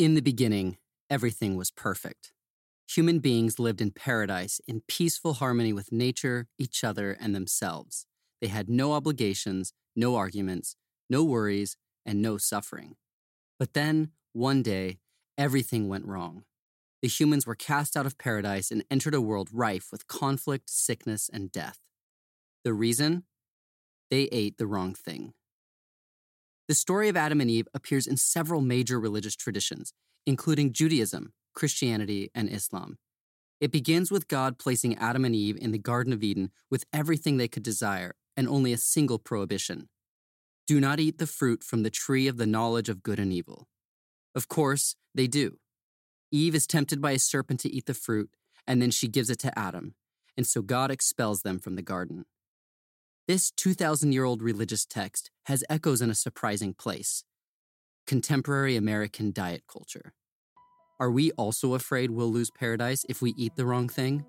In the beginning, everything was perfect. Human beings lived in paradise in peaceful harmony with nature, each other, and themselves. They had no obligations, no arguments, no worries, and no suffering. But then, one day, everything went wrong. The humans were cast out of paradise and entered a world rife with conflict, sickness, and death. The reason? They ate the wrong thing. The story of Adam and Eve appears in several major religious traditions, including Judaism, Christianity, and Islam. It begins with God placing Adam and Eve in the Garden of Eden with everything they could desire and only a single prohibition do not eat the fruit from the tree of the knowledge of good and evil. Of course, they do. Eve is tempted by a serpent to eat the fruit, and then she gives it to Adam, and so God expels them from the garden. This 2,000 year old religious text has echoes in a surprising place contemporary American diet culture. Are we also afraid we'll lose paradise if we eat the wrong thing?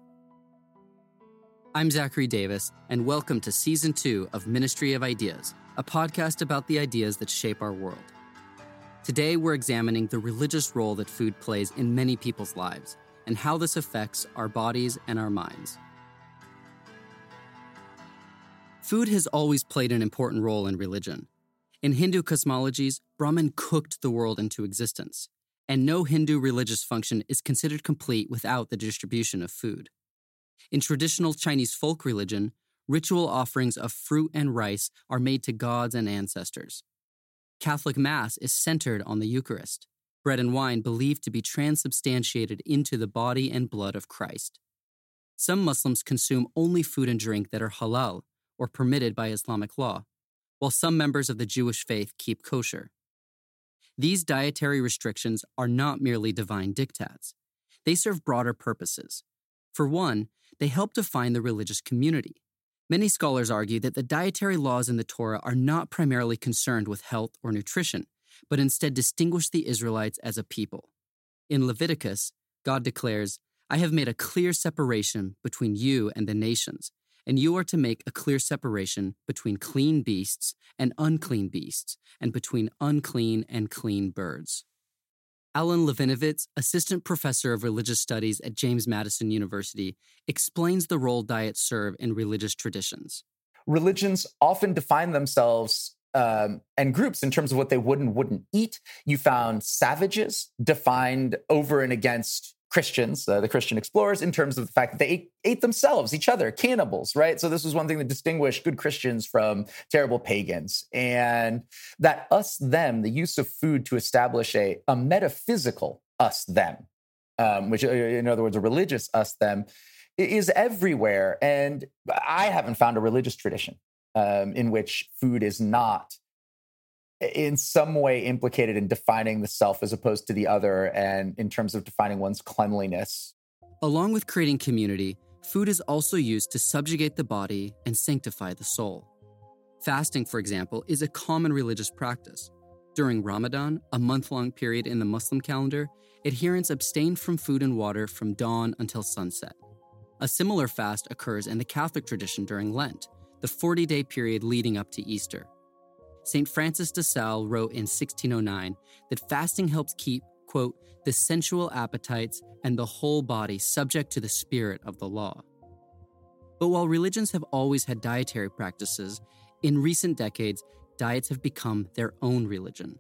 I'm Zachary Davis, and welcome to Season 2 of Ministry of Ideas a podcast about the ideas that shape our world. Today, we're examining the religious role that food plays in many people's lives and how this affects our bodies and our minds. Food has always played an important role in religion. In Hindu cosmologies, Brahman cooked the world into existence, and no Hindu religious function is considered complete without the distribution of food. In traditional Chinese folk religion, ritual offerings of fruit and rice are made to gods and ancestors. Catholic Mass is centered on the Eucharist, bread and wine believed to be transubstantiated into the body and blood of Christ. Some Muslims consume only food and drink that are halal, or permitted by Islamic law, while some members of the Jewish faith keep kosher. These dietary restrictions are not merely divine diktats, they serve broader purposes. For one, they help define the religious community. Many scholars argue that the dietary laws in the Torah are not primarily concerned with health or nutrition, but instead distinguish the Israelites as a people. In Leviticus, God declares, I have made a clear separation between you and the nations, and you are to make a clear separation between clean beasts and unclean beasts, and between unclean and clean birds. Alan Levinovitz, assistant professor of religious studies at James Madison University, explains the role diets serve in religious traditions. Religions often define themselves um, and groups in terms of what they would and wouldn't eat. You found savages defined over and against Christians, uh, the Christian explorers, in terms of the fact that they ate, ate, themselves, each other, cannibals, right? So this was one thing that distinguished good Christians from terrible pagans. And that us them, the use of food to establish a, a metaphysical us them, um, which, uh, in other words, a religious us them, is everywhere. And I haven't found a religious tradition um, in which food is not in some way implicated in defining the self as opposed to the other and in terms of defining one's cleanliness. Along with creating community, food is also used to subjugate the body and sanctify the soul. Fasting, for example, is a common religious practice. During Ramadan, a month long period in the Muslim calendar, adherents abstain from food and water from dawn until sunset. A similar fast occurs in the Catholic tradition during Lent, the 40 day period leading up to Easter. St. Francis de Sales wrote in 1609 that fasting helps keep, quote, the sensual appetites and the whole body subject to the spirit of the law. But while religions have always had dietary practices, in recent decades, diets have become their own religion.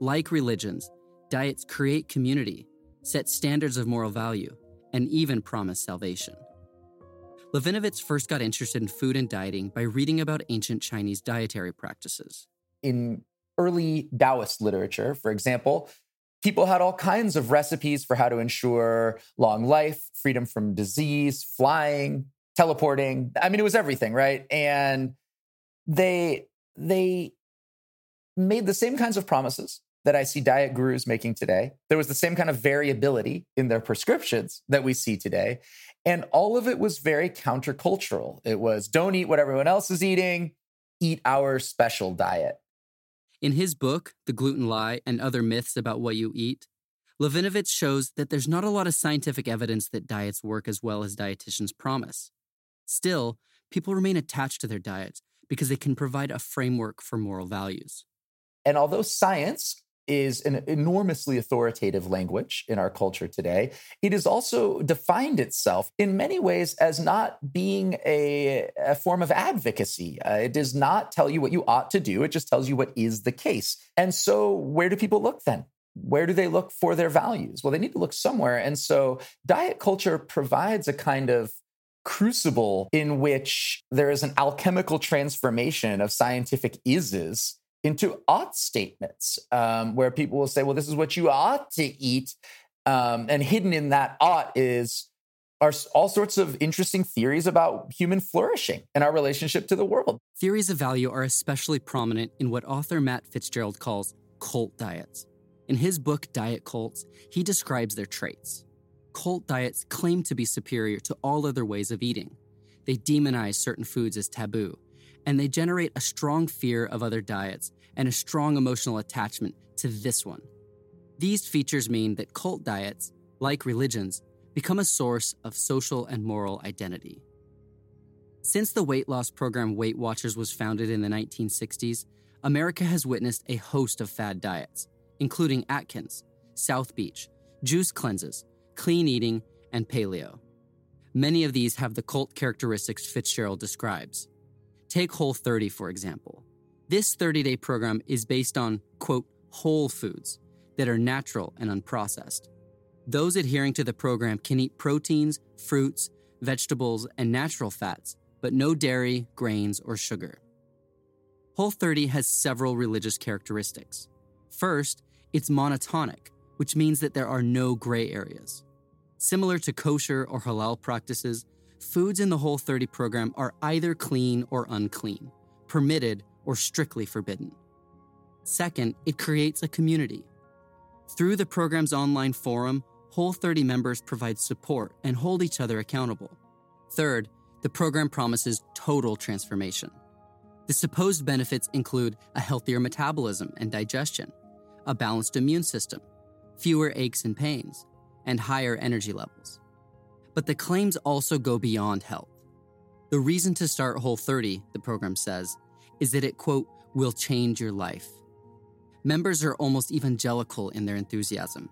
Like religions, diets create community, set standards of moral value, and even promise salvation. Levinovitz first got interested in food and dieting by reading about ancient Chinese dietary practices. In early Taoist literature, for example, people had all kinds of recipes for how to ensure long life, freedom from disease, flying, teleporting. I mean, it was everything, right? And they they made the same kinds of promises that I see diet gurus making today. There was the same kind of variability in their prescriptions that we see today. And all of it was very countercultural. It was don't eat what everyone else is eating, eat our special diet. In his book, The Gluten Lie and Other Myths About What You Eat, Levinovitz shows that there's not a lot of scientific evidence that diets work as well as dietitians promise. Still, people remain attached to their diets because they can provide a framework for moral values. And although science is an enormously authoritative language in our culture today, it has also defined itself in many ways as not being a, a form of advocacy. Uh, it does not tell you what you ought to do, it just tells you what is the case. And so, where do people look then? Where do they look for their values? Well, they need to look somewhere. And so, diet culture provides a kind of crucible in which there is an alchemical transformation of scientific ises into ought statements, um, where people will say, well, this is what you ought to eat. Um, and hidden in that ought is are all sorts of interesting theories about human flourishing and our relationship to the world. Theories of value are especially prominent in what author Matt Fitzgerald calls cult diets. In his book, Diet Cults, he describes their traits. Cult diets claim to be superior to all other ways of eating. They demonize certain foods as taboo and they generate a strong fear of other diets and a strong emotional attachment to this one. These features mean that cult diets, like religions, become a source of social and moral identity. Since the weight loss program Weight Watchers was founded in the 1960s, America has witnessed a host of fad diets, including Atkins, South Beach, juice cleanses, clean eating, and paleo. Many of these have the cult characteristics Fitzgerald describes. Take Whole 30, for example. This 30 day program is based on, quote, whole foods that are natural and unprocessed. Those adhering to the program can eat proteins, fruits, vegetables, and natural fats, but no dairy, grains, or sugar. Whole 30 has several religious characteristics. First, it's monotonic, which means that there are no gray areas. Similar to kosher or halal practices, foods in the Whole 30 program are either clean or unclean, permitted or strictly forbidden. Second, it creates a community. Through the program's online forum, Whole 30 members provide support and hold each other accountable. Third, the program promises total transformation. The supposed benefits include a healthier metabolism and digestion, a balanced immune system, fewer aches and pains, and higher energy levels. But the claims also go beyond health. The reason to start Whole 30, the program says, is that it, quote, will change your life. Members are almost evangelical in their enthusiasm.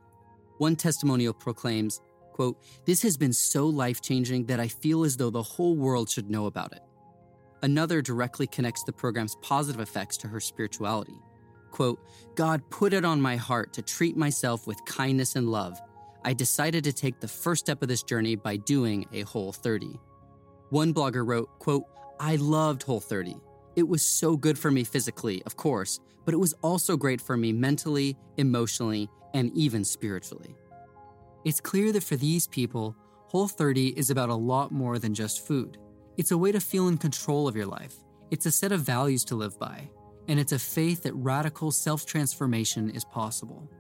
One testimonial proclaims, quote, This has been so life changing that I feel as though the whole world should know about it. Another directly connects the program's positive effects to her spirituality. Quote, God put it on my heart to treat myself with kindness and love I decided to take the first step of this journey by doing a Whole 30. One blogger wrote, quote, I loved Whole 30. It was so good for me physically, of course, but it was also great for me mentally, emotionally, and even spiritually. It's clear that for these people, Whole 30 is about a lot more than just food. It's a way to feel in control of your life. It's a set of values to live by, and it's a faith that radical self transformation is possible.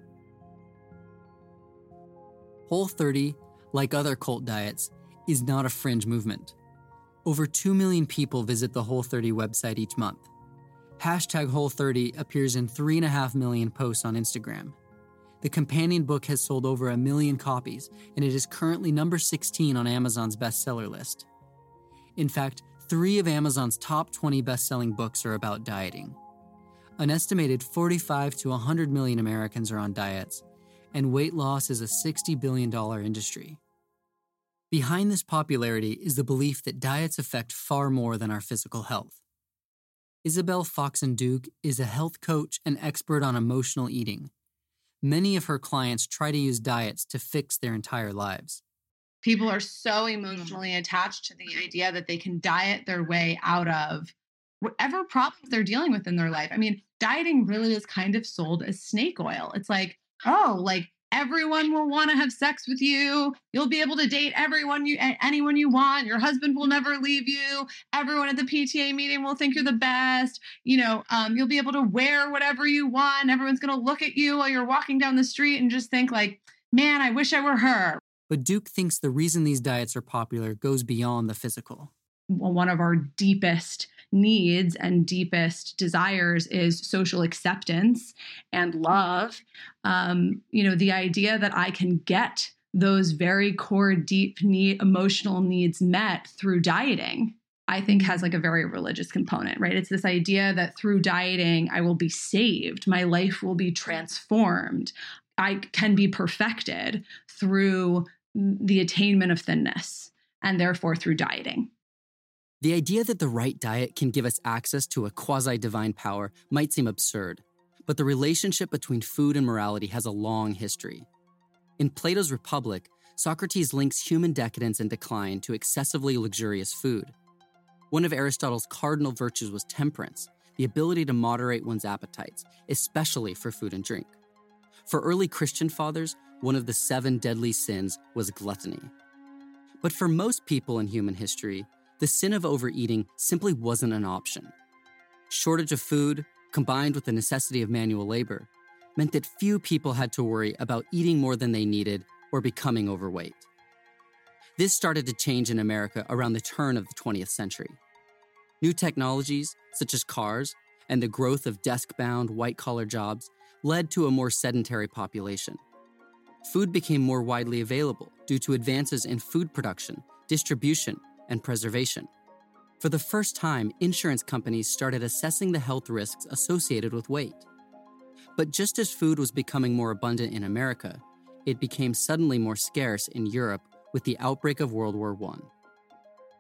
Whole 30, like other cult diets, is not a fringe movement. Over 2 million people visit the Whole 30 website each month. Hashtag Whole 30 appears in 3.5 million posts on Instagram. The companion book has sold over a million copies, and it is currently number 16 on Amazon's bestseller list. In fact, three of Amazon's top 20 best selling books are about dieting. An estimated 45 to 100 million Americans are on diets, and weight loss is a $60 billion industry. Behind this popularity is the belief that diets affect far more than our physical health. Isabel Foxen-Duke is a health coach and expert on emotional eating. Many of her clients try to use diets to fix their entire lives. People are so emotionally attached to the idea that they can diet their way out of whatever problems they're dealing with in their life. I mean, dieting really is kind of sold as snake oil. It's like, oh, like everyone will want to have sex with you. You'll be able to date everyone you anyone you want. Your husband will never leave you. Everyone at the PTA meeting will think you're the best. You know, um, you'll be able to wear whatever you want. Everyone's going to look at you while you're walking down the street and just think like, "Man, I wish I were her." But Duke thinks the reason these diets are popular goes beyond the physical. One of our deepest needs and deepest desires is social acceptance and love. Um, you know, the idea that I can get those very core, deep need, emotional needs met through dieting. I think has like a very religious component, right? It's this idea that through dieting, I will be saved, my life will be transformed, I can be perfected through the attainment of thinness and therefore through dieting. The idea that the right diet can give us access to a quasi divine power might seem absurd, but the relationship between food and morality has a long history. In Plato's Republic, Socrates links human decadence and decline to excessively luxurious food. One of Aristotle's cardinal virtues was temperance, the ability to moderate one's appetites, especially for food and drink. For early Christian fathers, one of the seven deadly sins was gluttony. But for most people in human history, the sin of overeating simply wasn't an option. Shortage of food, combined with the necessity of manual labor, meant that few people had to worry about eating more than they needed or becoming overweight. This started to change in America around the turn of the 20th century. New technologies, such as cars, and the growth of desk bound, white collar jobs led to a more sedentary population. Food became more widely available due to advances in food production, distribution, and preservation. For the first time, insurance companies started assessing the health risks associated with weight. But just as food was becoming more abundant in America, it became suddenly more scarce in Europe with the outbreak of World War I.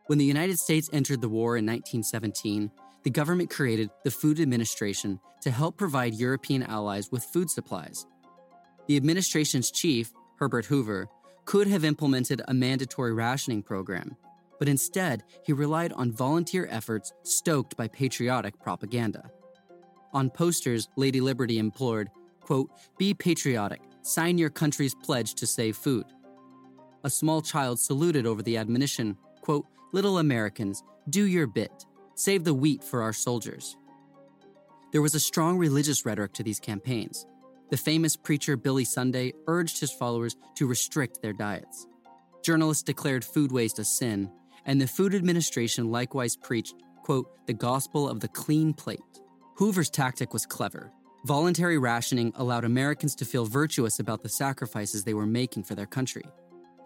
When the United States entered the war in 1917, the government created the Food Administration to help provide European allies with food supplies. The administration's chief, Herbert Hoover, could have implemented a mandatory rationing program, but instead he relied on volunteer efforts stoked by patriotic propaganda. On posters, Lady Liberty implored, quote, Be patriotic, sign your country's pledge to save food. A small child saluted over the admonition, quote, Little Americans, do your bit, save the wheat for our soldiers. There was a strong religious rhetoric to these campaigns. The famous preacher Billy Sunday urged his followers to restrict their diets. Journalists declared food waste a sin, and the Food Administration likewise preached, quote, the gospel of the clean plate. Hoover's tactic was clever. Voluntary rationing allowed Americans to feel virtuous about the sacrifices they were making for their country.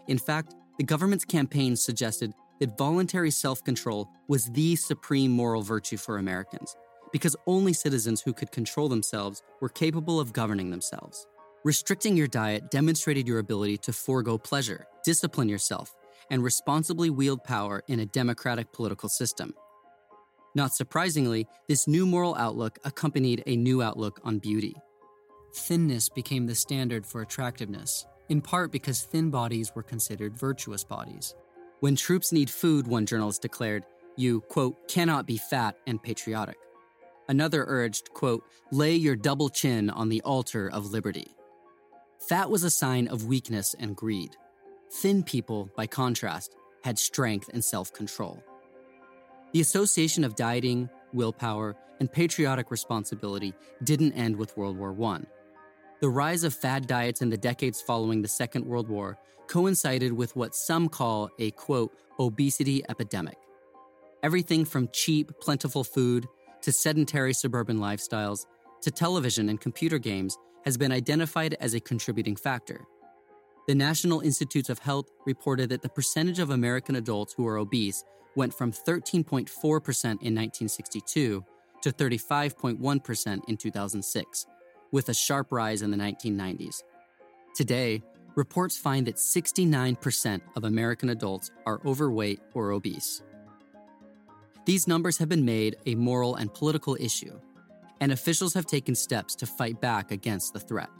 In fact, the government's campaigns suggested that voluntary self control was the supreme moral virtue for Americans, because only citizens who could control themselves were capable of governing themselves. Restricting your diet demonstrated your ability to forego pleasure, discipline yourself, and responsibly wield power in a democratic political system. Not surprisingly, this new moral outlook accompanied a new outlook on beauty. Thinness became the standard for attractiveness, in part because thin bodies were considered virtuous bodies. When troops need food, one journalist declared, you, quote, cannot be fat and patriotic. Another urged, quote, lay your double chin on the altar of liberty. Fat was a sign of weakness and greed. Thin people, by contrast, had strength and self control. The association of dieting, willpower, and patriotic responsibility didn't end with World War I. The rise of fad diets in the decades following the Second World War coincided with what some call a quote, obesity epidemic. Everything from cheap, plentiful food to sedentary suburban lifestyles to television and computer games has been identified as a contributing factor. The National Institutes of Health reported that the percentage of American adults who are obese went from 13.4% in 1962 to 35.1% in 2006, with a sharp rise in the 1990s. Today, reports find that 69% of American adults are overweight or obese. These numbers have been made a moral and political issue, and officials have taken steps to fight back against the threat.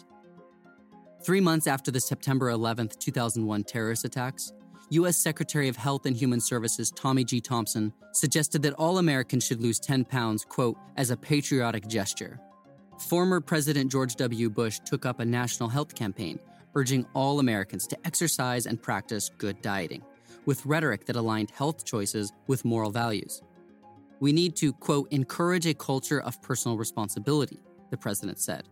Three months after the September 11, 2001 terrorist attacks, U.S. Secretary of Health and Human Services Tommy G. Thompson suggested that all Americans should lose 10 pounds, quote, as a patriotic gesture. Former President George W. Bush took up a national health campaign, urging all Americans to exercise and practice good dieting, with rhetoric that aligned health choices with moral values. We need to, quote, encourage a culture of personal responsibility, the president said.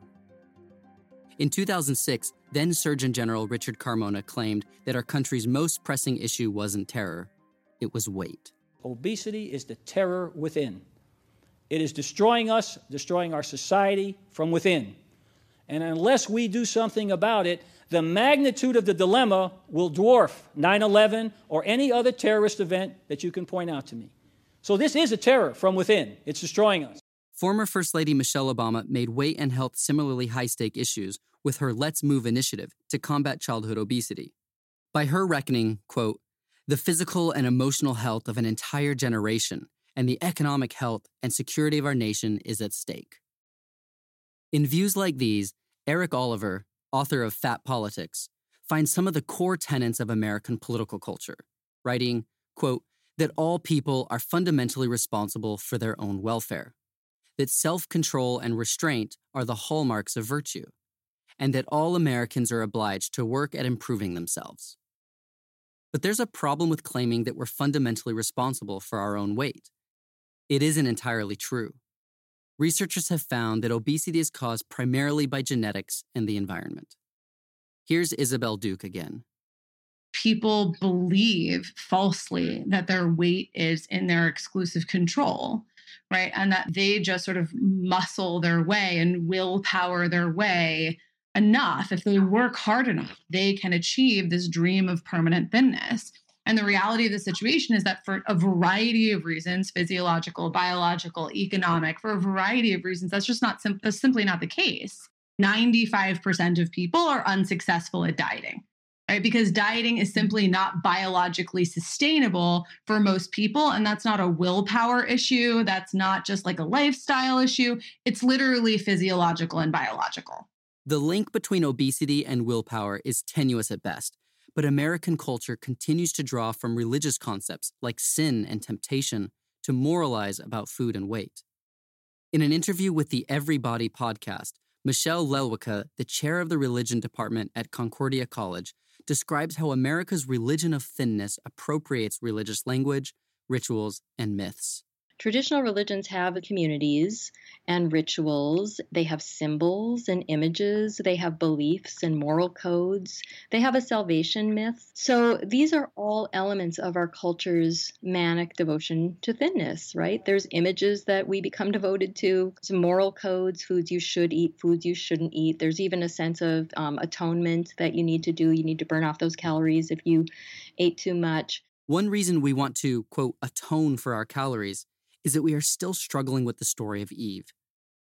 In 2006, then Surgeon General Richard Carmona claimed that our country's most pressing issue wasn't terror, it was weight. Obesity is the terror within. It is destroying us, destroying our society from within. And unless we do something about it, the magnitude of the dilemma will dwarf 9 11 or any other terrorist event that you can point out to me. So this is a terror from within. It's destroying us. Former First Lady Michelle Obama made weight and health similarly high stake issues with her Let's Move initiative to combat childhood obesity. By her reckoning, quote, the physical and emotional health of an entire generation and the economic health and security of our nation is at stake. In views like these, Eric Oliver, author of Fat Politics, finds some of the core tenets of American political culture, writing, quote, that all people are fundamentally responsible for their own welfare, that self control and restraint are the hallmarks of virtue, and that all Americans are obliged to work at improving themselves. But there's a problem with claiming that we're fundamentally responsible for our own weight. It isn't entirely true. Researchers have found that obesity is caused primarily by genetics and the environment. Here's Isabel Duke again people believe falsely that their weight is in their exclusive control, right? And that they just sort of muscle their way and willpower their way enough. If they work hard enough, they can achieve this dream of permanent thinness. And the reality of the situation is that for a variety of reasons physiological, biological, economic for a variety of reasons, that's just not sim- that's simply not the case. 95% of people are unsuccessful at dieting right? Because dieting is simply not biologically sustainable for most people. And that's not a willpower issue. That's not just like a lifestyle issue. It's literally physiological and biological. The link between obesity and willpower is tenuous at best, but American culture continues to draw from religious concepts like sin and temptation to moralize about food and weight. In an interview with the Everybody podcast, Michelle Lelwica, the chair of the religion department at Concordia College, describes how America's religion of thinness appropriates religious language, rituals, and myths. Traditional religions have communities and rituals. They have symbols and images. They have beliefs and moral codes. They have a salvation myth. So these are all elements of our culture's manic devotion to thinness, right? There's images that we become devoted to, some moral codes, foods you should eat, foods you shouldn't eat. There's even a sense of um, atonement that you need to do. You need to burn off those calories if you ate too much. One reason we want to, quote, atone for our calories is that we are still struggling with the story of Eve.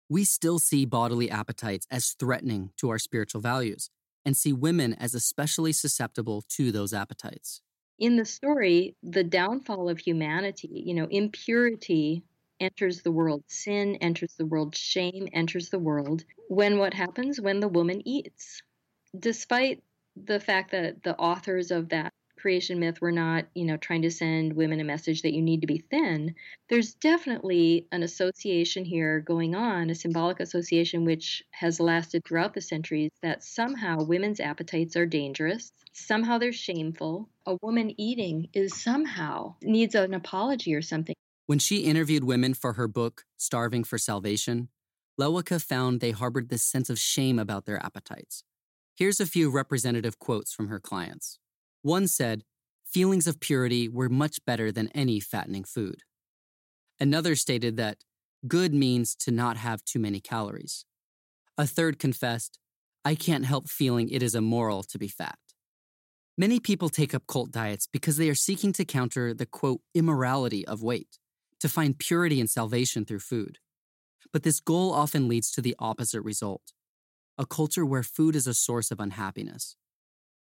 We still see bodily appetites as threatening to our spiritual values and see women as especially susceptible to those appetites. In the story, the downfall of humanity, you know, impurity enters the world, sin enters the world, shame enters the world when what happens? When the woman eats. Despite the fact that the authors of that creation myth we're not you know trying to send women a message that you need to be thin. There's definitely an association here going on a symbolic association which has lasted throughout the centuries that somehow women's appetites are dangerous somehow they're shameful a woman eating is somehow needs an apology or something. When she interviewed women for her book starving for salvation Lelwica found they harbored this sense of shame about their appetites. Here's a few representative quotes from her clients. One said, feelings of purity were much better than any fattening food. Another stated that good means to not have too many calories. A third confessed, I can't help feeling it is immoral to be fat. Many people take up cult diets because they are seeking to counter the quote, immorality of weight, to find purity and salvation through food. But this goal often leads to the opposite result a culture where food is a source of unhappiness,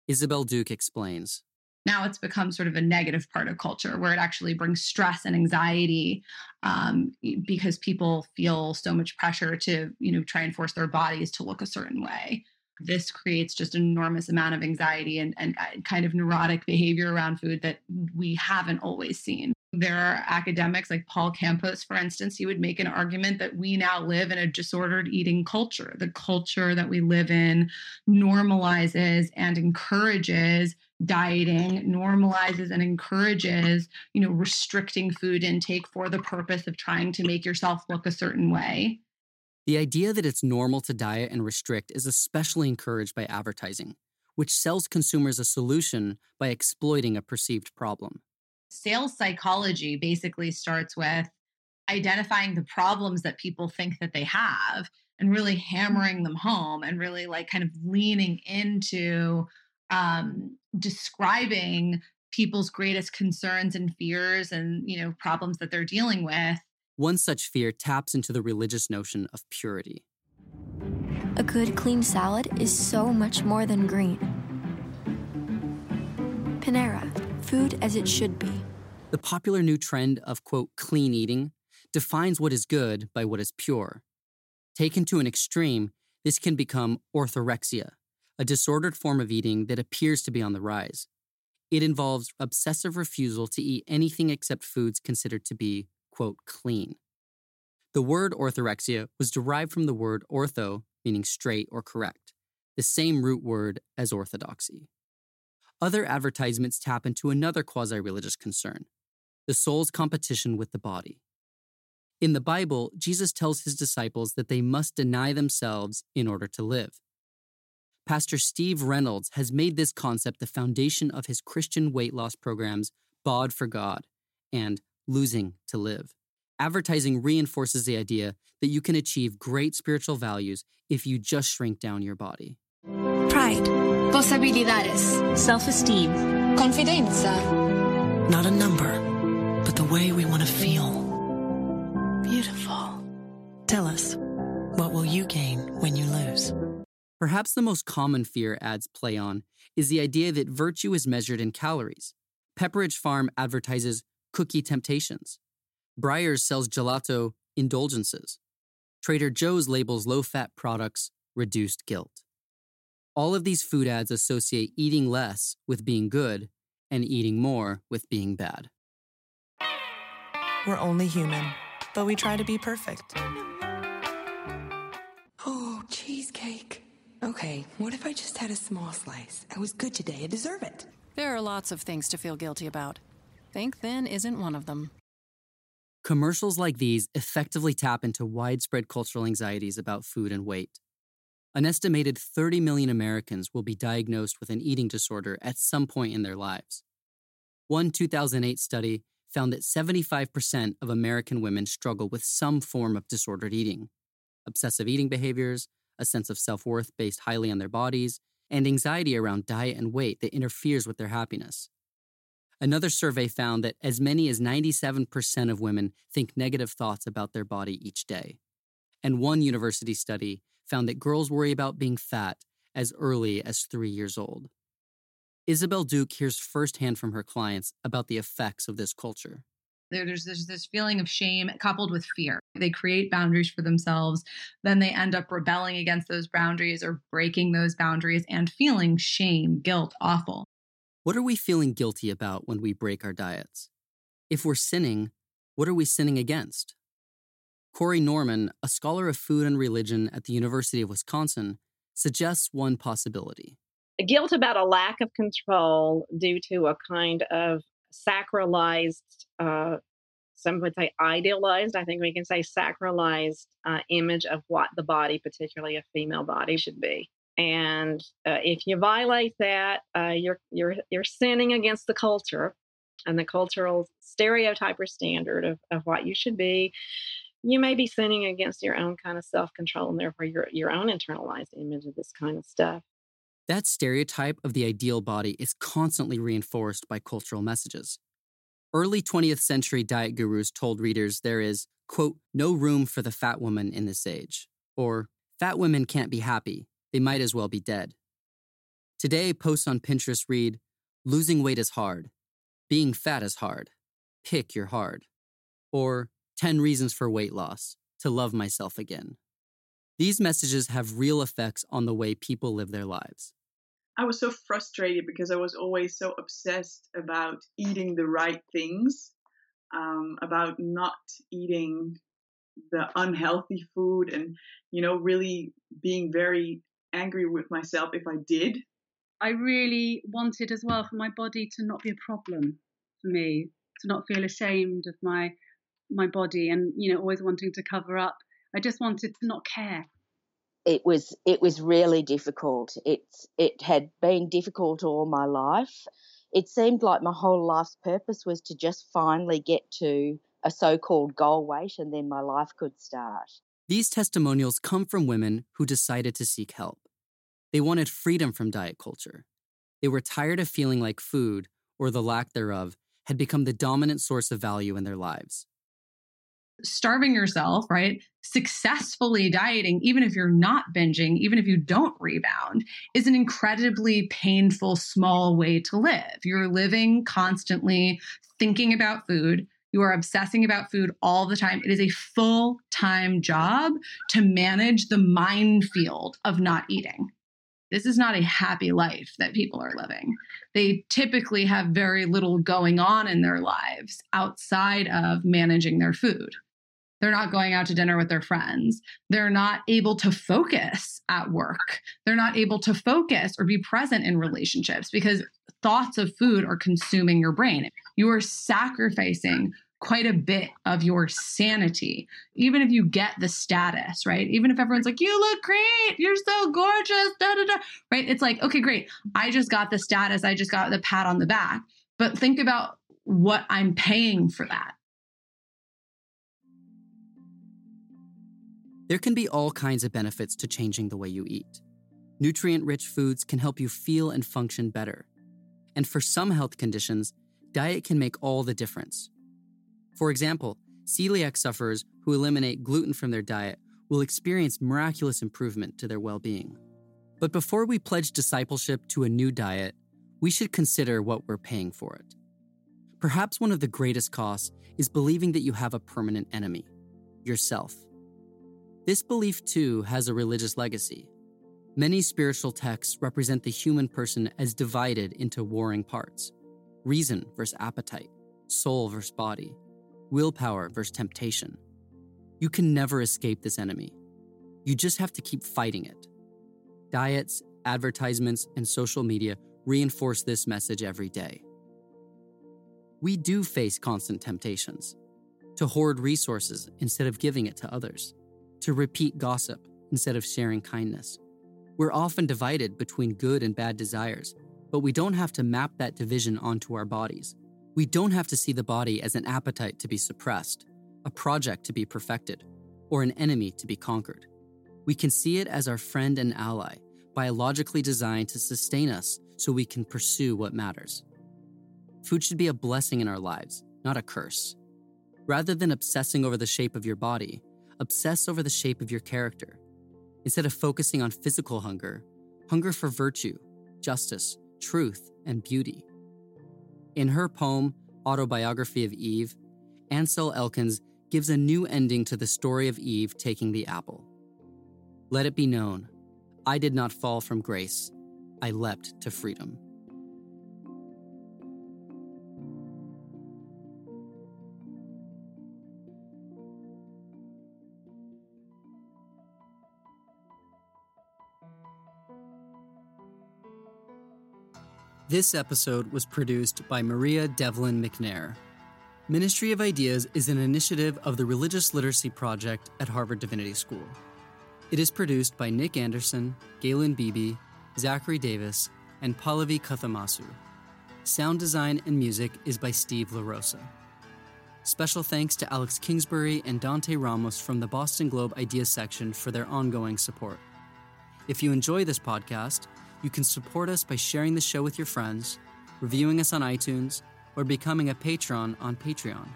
Isabel Duke explains. Now it's become sort of a negative part of culture where it actually brings stress and anxiety um, because people feel so much pressure to, you know, try and force their bodies to look a certain way. This creates just an enormous amount of anxiety and, and kind of neurotic behavior around food that we haven't always seen. There are academics like Paul Campos, for instance, he would make an argument that we now live in a disordered eating culture. The culture that we live in normalizes and encourages dieting, normalizes and encourages, you know, restricting food intake for the purpose of trying to make yourself look a certain way. The idea that it's normal to diet and restrict is especially encouraged by advertising, which sells consumers a solution by exploiting a perceived problem sales psychology basically starts with identifying the problems that people think that they have and really hammering them home and really like kind of leaning into um, describing people's greatest concerns and fears and you know problems that they're dealing with. One such fear taps into the religious notion of purity. A good clean salad is so much more than green. Panera food as it should be. The popular new trend of, quote, clean eating defines what is good by what is pure. Taken to an extreme, this can become orthorexia, a disordered form of eating that appears to be on the rise. It involves obsessive refusal to eat anything except foods considered to be, quote, clean. The word orthorexia was derived from the word ortho, meaning straight or correct, the same root word as orthodoxy. Other advertisements tap into another quasi religious concern the soul's competition with the body. In the Bible, Jesus tells his disciples that they must deny themselves in order to live. Pastor Steve Reynolds has made this concept the foundation of his Christian weight loss programs, Bod for God and Losing to Live. Advertising reinforces the idea that you can achieve great spiritual values if you just shrink down your body. Pride Posibilidades. Self-esteem. Confidenza. Not a number, but the way we want to feel. Beautiful. Tell us, what will you gain when you lose? Perhaps the most common fear ads play on is the idea that virtue is measured in calories. Pepperidge Farm advertises cookie temptations. Breyers sells gelato indulgences. Trader Joe's labels low fat products reduced guilt. All of these food ads associate eating less with being good and eating more with being bad. We're only human, but we try to be perfect. Oh, cheesecake. Okay, what if I just had a small slice? I was good today. I deserve it. There are lots of things to feel guilty about. Think thin isn't one of them. Commercials like these effectively tap into widespread cultural anxieties about food and weight. An estimated 30 million Americans will be diagnosed with an eating disorder at some point in their lives. One 2008 study found that 75% of American women struggle with some form of disordered eating obsessive eating behaviors, a sense of self worth based highly on their bodies, and anxiety around diet and weight that interferes with their happiness. Another survey found that as many as 97% of women think negative thoughts about their body each day. And one university study found that girls worry about being fat as early as three years old. Isabel Duke hears firsthand from her clients about the effects of this culture. There's, there's this feeling of shame coupled with fear. They create boundaries for themselves, then they end up rebelling against those boundaries or breaking those boundaries and feeling shame, guilt, awful. What are we feeling guilty about when we break our diets? If we're sinning, what are we sinning against? Corrie Norman, a scholar of food and religion at the University of Wisconsin, suggests one possibility. Guilt about a lack of control due to a kind of sacralized, uh, some would say idealized, I think we can say sacralized uh, image of what the body, particularly a female body, should be. And uh, if you violate that, uh, you're you're you're sinning against the culture and the cultural stereotype or standard of, of what you should be you may be sinning against your own kind of self control and therefore your, your own internalized image of this kind of stuff. That stereotype of the ideal body is constantly reinforced by cultural messages. Early 20th century diet gurus told readers there is, quote, no room for the fat woman in this age, or fat women can't be happy, they might as well be dead. Today, posts on Pinterest read, losing weight is hard, being fat is hard, pick your hard, or 10 Reasons for Weight Loss to Love Myself Again. These messages have real effects on the way people live their lives. I was so frustrated because I was always so obsessed about eating the right things um, about not eating the unhealthy food and, you know, really being very angry with myself if I did. I really wanted as well for my body to not be a problem for me, to not feel ashamed of my my body and you know always wanting to cover up. I just wanted to not care. It was it was really difficult. It's it had been difficult all my life. It seemed like my whole life's purpose was to just finally get to a so-called goal weight and then my life could start. These testimonials come from women who decided to seek help. They wanted freedom from diet culture. They were tired of feeling like food, or the lack thereof, had become the dominant source of value in their lives. Starving yourself, right? Successfully dieting, even if you're not binging, even if you don't rebound, is an incredibly painful, small way to live. You're living constantly thinking about food, you are obsessing about food all the time. It is a full time job to manage the minefield of not eating this is not a happy life that people are living. They typically have very little going on in their lives outside of managing their food. They're not going out to dinner with their friends. They're not able to focus at work. They're not able to focus or be present in relationships because thoughts of food are consuming your brain. You are sacrificing quite a bit of your sanity, even if you get the status, right? Even if everyone's like, you look great, you're so gorgeous, da da da, right? It's like, okay, great. I just got the status, I just got the pat on the back. But think about what I'm paying for that. There can be all kinds of benefits to changing the way you eat. Nutrient rich foods can help you feel and function better. And for some health conditions, diet can make all the difference. For example, celiac sufferers who eliminate gluten from their diet will experience miraculous improvement to their well being. But before we pledge discipleship to a new diet, we should consider what we're paying for it. Perhaps one of the greatest costs is believing that you have a permanent enemy yourself. This belief, too, has a religious legacy. Many spiritual texts represent the human person as divided into warring parts reason versus appetite, soul versus body, willpower versus temptation. You can never escape this enemy. You just have to keep fighting it. Diets, advertisements, and social media reinforce this message every day. We do face constant temptations to hoard resources instead of giving it to others, to repeat gossip instead of sharing kindness. We're often divided between good and bad desires, but we don't have to map that division onto our bodies. We don't have to see the body as an appetite to be suppressed, a project to be perfected, or an enemy to be conquered. We can see it as our friend and ally, biologically designed to sustain us so we can pursue what matters. Food should be a blessing in our lives, not a curse. Rather than obsessing over the shape of your body, obsess over the shape of your character. Instead of focusing on physical hunger, hunger for virtue, justice, truth, and beauty. In her poem, Autobiography of Eve, Ansel Elkins gives a new ending to the story of Eve taking the apple. Let it be known, I did not fall from grace, I leapt to freedom. This episode was produced by Maria Devlin McNair. Ministry of Ideas is an initiative of the Religious Literacy Project at Harvard Divinity School. It is produced by Nick Anderson, Galen Beebe, Zachary Davis, and Pallavi Kathamasu. Sound design and music is by Steve LaRosa. Special thanks to Alex Kingsbury and Dante Ramos from the Boston Globe Ideas section for their ongoing support. If you enjoy this podcast, you can support us by sharing the show with your friends, reviewing us on iTunes, or becoming a patron on Patreon.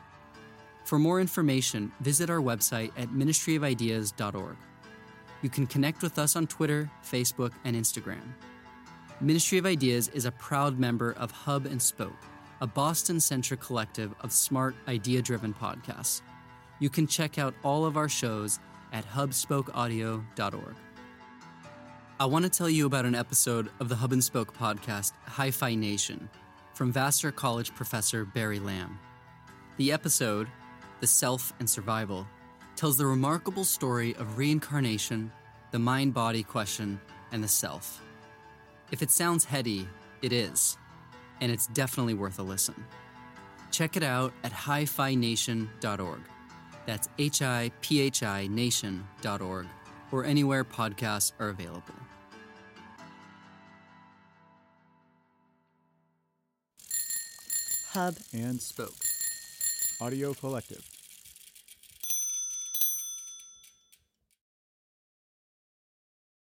For more information, visit our website at ministryofideas.org. You can connect with us on Twitter, Facebook, and Instagram. Ministry of Ideas is a proud member of Hub and Spoke, a Boston centric collective of smart, idea driven podcasts. You can check out all of our shows at hubspokeaudio.org. I want to tell you about an episode of the Hub and Spoke podcast, Hi Phi Nation, from Vassar College professor Barry Lam. The episode, The Self and Survival, tells the remarkable story of reincarnation, the mind body question, and the self. If it sounds heady, it is, and it's definitely worth a listen. Check it out at hiphination.org. That's H I P H I nation.org, or anywhere podcasts are available. Hub and Spoke. Audio Collective.